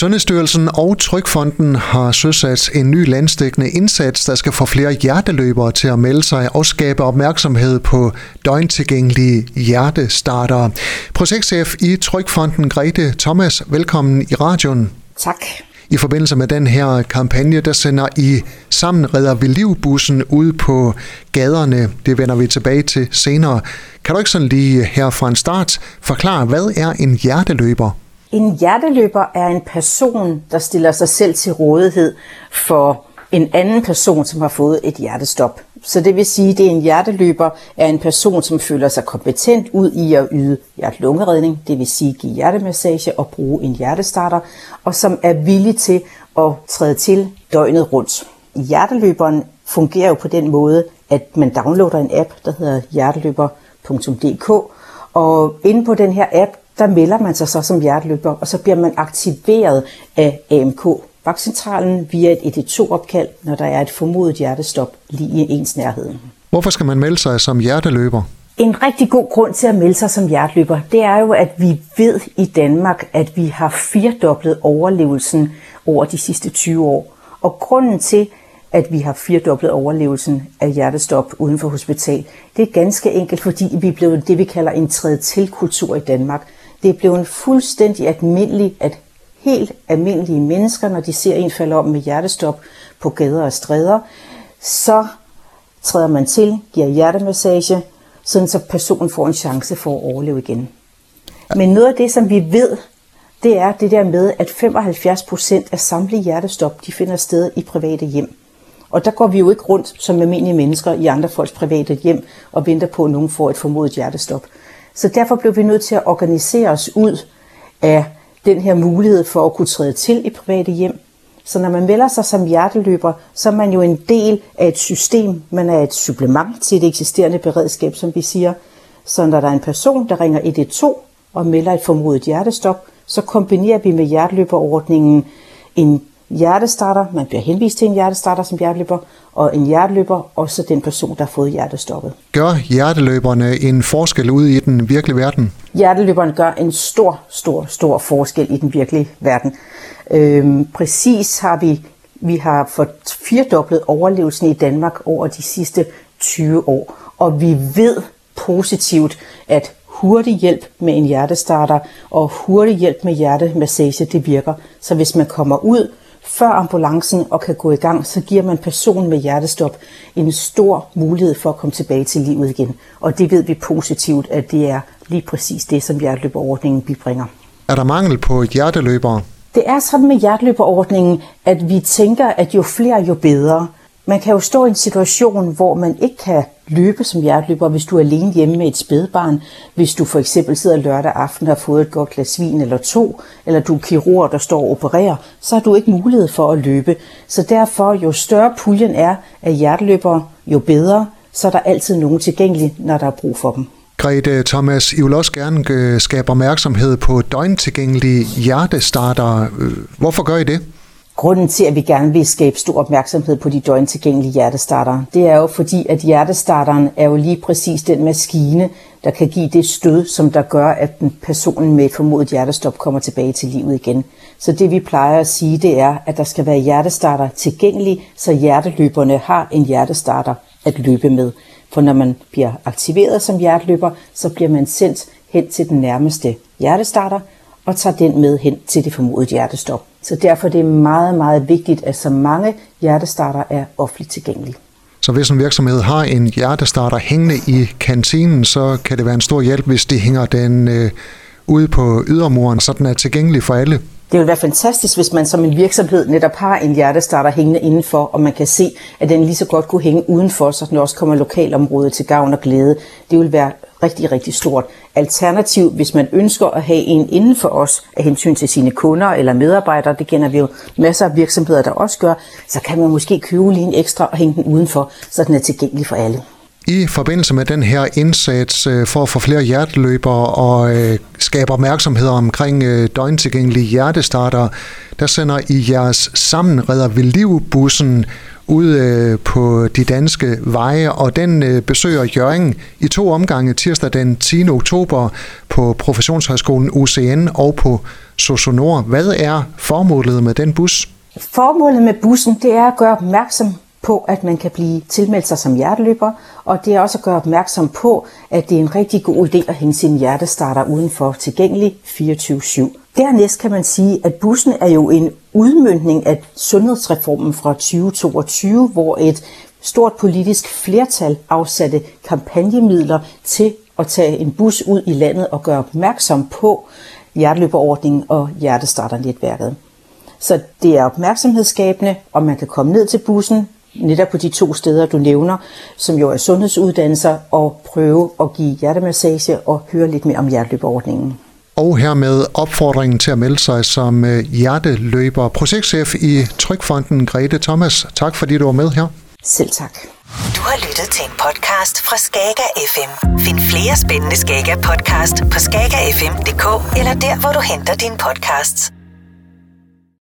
Sundhedsstyrelsen og Trykfonden har søsat en ny landstækkende indsats, der skal få flere hjerteløbere til at melde sig og skabe opmærksomhed på døgntilgængelige hjertestartere. Projektchef i Trykfonden Grete Thomas, velkommen i radioen. Tak. I forbindelse med den her kampagne, der sender I sammen redder vi livbussen ud på gaderne. Det vender vi tilbage til senere. Kan du ikke sådan lige her fra en start forklare, hvad er en hjerteløber? En hjerteløber er en person, der stiller sig selv til rådighed for en anden person, som har fået et hjertestop. Så det vil sige, at en hjerteløber er en person, som føler sig kompetent ud i at yde hjertelungeredning, det vil sige give hjertemassage og bruge en hjertestarter, og som er villig til at træde til døgnet rundt. Hjerteløberen fungerer jo på den måde, at man downloader en app, der hedder hjerteløber.dk, og inde på den her app, der melder man sig så som hjerteløber, og så bliver man aktiveret af AMK, vagtcentralen, via et 112-opkald, når der er et formodet hjertestop lige i ens nærhed. Hvorfor skal man melde sig som hjerteløber? En rigtig god grund til at melde sig som hjerteløber, det er jo, at vi ved i Danmark, at vi har firedoblet overlevelsen over de sidste 20 år. Og grunden til, at vi har firedoblet overlevelsen af hjertestop uden for hospital, det er ganske enkelt, fordi vi er blevet det, vi kalder en tredje tilkultur i Danmark. Det er blevet fuldstændig almindeligt, at helt almindelige mennesker, når de ser en falde om med hjertestop på gader og stræder, så træder man til, giver hjertemassage, sådan så personen får en chance for at overleve igen. Men noget af det, som vi ved, det er det der med, at 75 procent af samtlige hjertestop, de finder sted i private hjem. Og der går vi jo ikke rundt som almindelige mennesker i andre folks private hjem og venter på, at nogen får et formodet hjertestop. Så derfor blev vi nødt til at organisere os ud af den her mulighed for at kunne træde til i private hjem. Så når man melder sig som hjerteløber, så er man jo en del af et system. Man er et supplement til det eksisterende beredskab, som vi siger. Så når der er en person, der ringer 112 og melder et formodet hjertestop, så kombinerer vi med hjerteløberordningen en hjertestarter, man bliver henvist til en hjertestarter som hjerteløber, og en hjerteløber, og så den person, der har fået hjertestoppet. Gør hjerteløberne en forskel ude i den virkelige verden? Hjerteløberne gør en stor, stor, stor forskel i den virkelige verden. Øhm, præcis har vi, vi har fået firedoblet overlevelsen i Danmark over de sidste 20 år, og vi ved positivt, at hurtig hjælp med en hjertestarter og hurtig hjælp med hjertemassage, det virker. Så hvis man kommer ud før ambulancen og kan gå i gang, så giver man personen med hjertestop en stor mulighed for at komme tilbage til livet igen. Og det ved vi positivt, at det er lige præcis det, som hjerteløberordningen bibringer. Er der mangel på hjerteløbere? Det er sådan med hjerteløberordningen, at vi tænker, at jo flere, jo bedre. Man kan jo stå i en situation, hvor man ikke kan løbe som hjerteløber, hvis du er alene hjemme med et spædbarn, hvis du for eksempel sidder lørdag aften og har fået et godt glas vin eller to, eller du er kirurg, der står og opererer, så har du ikke mulighed for at løbe. Så derfor, jo større puljen er af hjerteløbere, jo bedre, så er der altid nogen tilgængelig, når der er brug for dem. Grete Thomas, I vil også gerne øh, skabe opmærksomhed på døgntilgængelige hjertestarter. Øh, hvorfor gør I det? Grunden til, at vi gerne vil skabe stor opmærksomhed på de døgntilgængelige hjertestartere, det er jo fordi, at hjertestarteren er jo lige præcis den maskine, der kan give det stød, som der gør, at den personen med et formodet hjertestop kommer tilbage til livet igen. Så det vi plejer at sige, det er, at der skal være hjertestarter tilgængelige, så hjerteløberne har en hjertestarter at løbe med. For når man bliver aktiveret som hjerteløber, så bliver man sendt hen til den nærmeste hjertestarter, og tager den med hen til det formodede hjertestop. Så derfor er det meget, meget vigtigt, at så mange hjertestarter er offentligt tilgængelige. Så hvis en virksomhed har en hjertestarter hængende i kantinen, så kan det være en stor hjælp, hvis de hænger den øh, ude på ydermuren, så den er tilgængelig for alle. Det vil være fantastisk, hvis man som en virksomhed netop har en hjertestarter hængende indenfor, og man kan se, at den lige så godt kunne hænge udenfor, så den også kommer lokalområdet til gavn og glæde. Det vil være rigtig, rigtig stort. Alternativ, hvis man ønsker at have en inden for os af hensyn til sine kunder eller medarbejdere, det kender vi jo masser af virksomheder, der også gør, så kan man måske købe lige en ekstra og hænge den udenfor, så den er tilgængelig for alle. I forbindelse med den her indsats øh, for at få flere hjerteløbere og øh, skabe opmærksomhed omkring øh, døgntilgængelige hjertestarter, der sender I jeres Sammen redder ved liv-bussen ude øh, på de danske veje, og den øh, besøger Jørgen i to omgange tirsdag den 10. oktober på Professionshøjskolen UCN og på Sosonor. Hvad er formålet med den bus? Formålet med bussen det er at gøre opmærksom på, at man kan blive tilmeldt sig som hjerteløber, og det er også at gøre opmærksom på, at det er en rigtig god idé at hænge sin hjertestarter udenfor tilgængelig 24-7. Dernæst kan man sige, at bussen er jo en udmyndning af sundhedsreformen fra 2022, hvor et stort politisk flertal afsatte kampagnemidler til at tage en bus ud i landet og gøre opmærksom på hjerteløberordningen og hjertestarternetværket. Så det er opmærksomhedsskabende, og man kan komme ned til bussen, netop på de to steder, du nævner, som jo er sundhedsuddannelser, og prøve at give hjertemassage og høre lidt mere om hjerteløberordningen. Og hermed opfordringen til at melde sig som øh, hjerteløber. Projektchef i Trykfonden Grete Thomas, tak fordi du var med her. Selv tak. Du har lyttet til en podcast fra Skager FM. Find flere spændende Skager podcast på skagerfm.dk eller der, hvor du henter dine podcasts.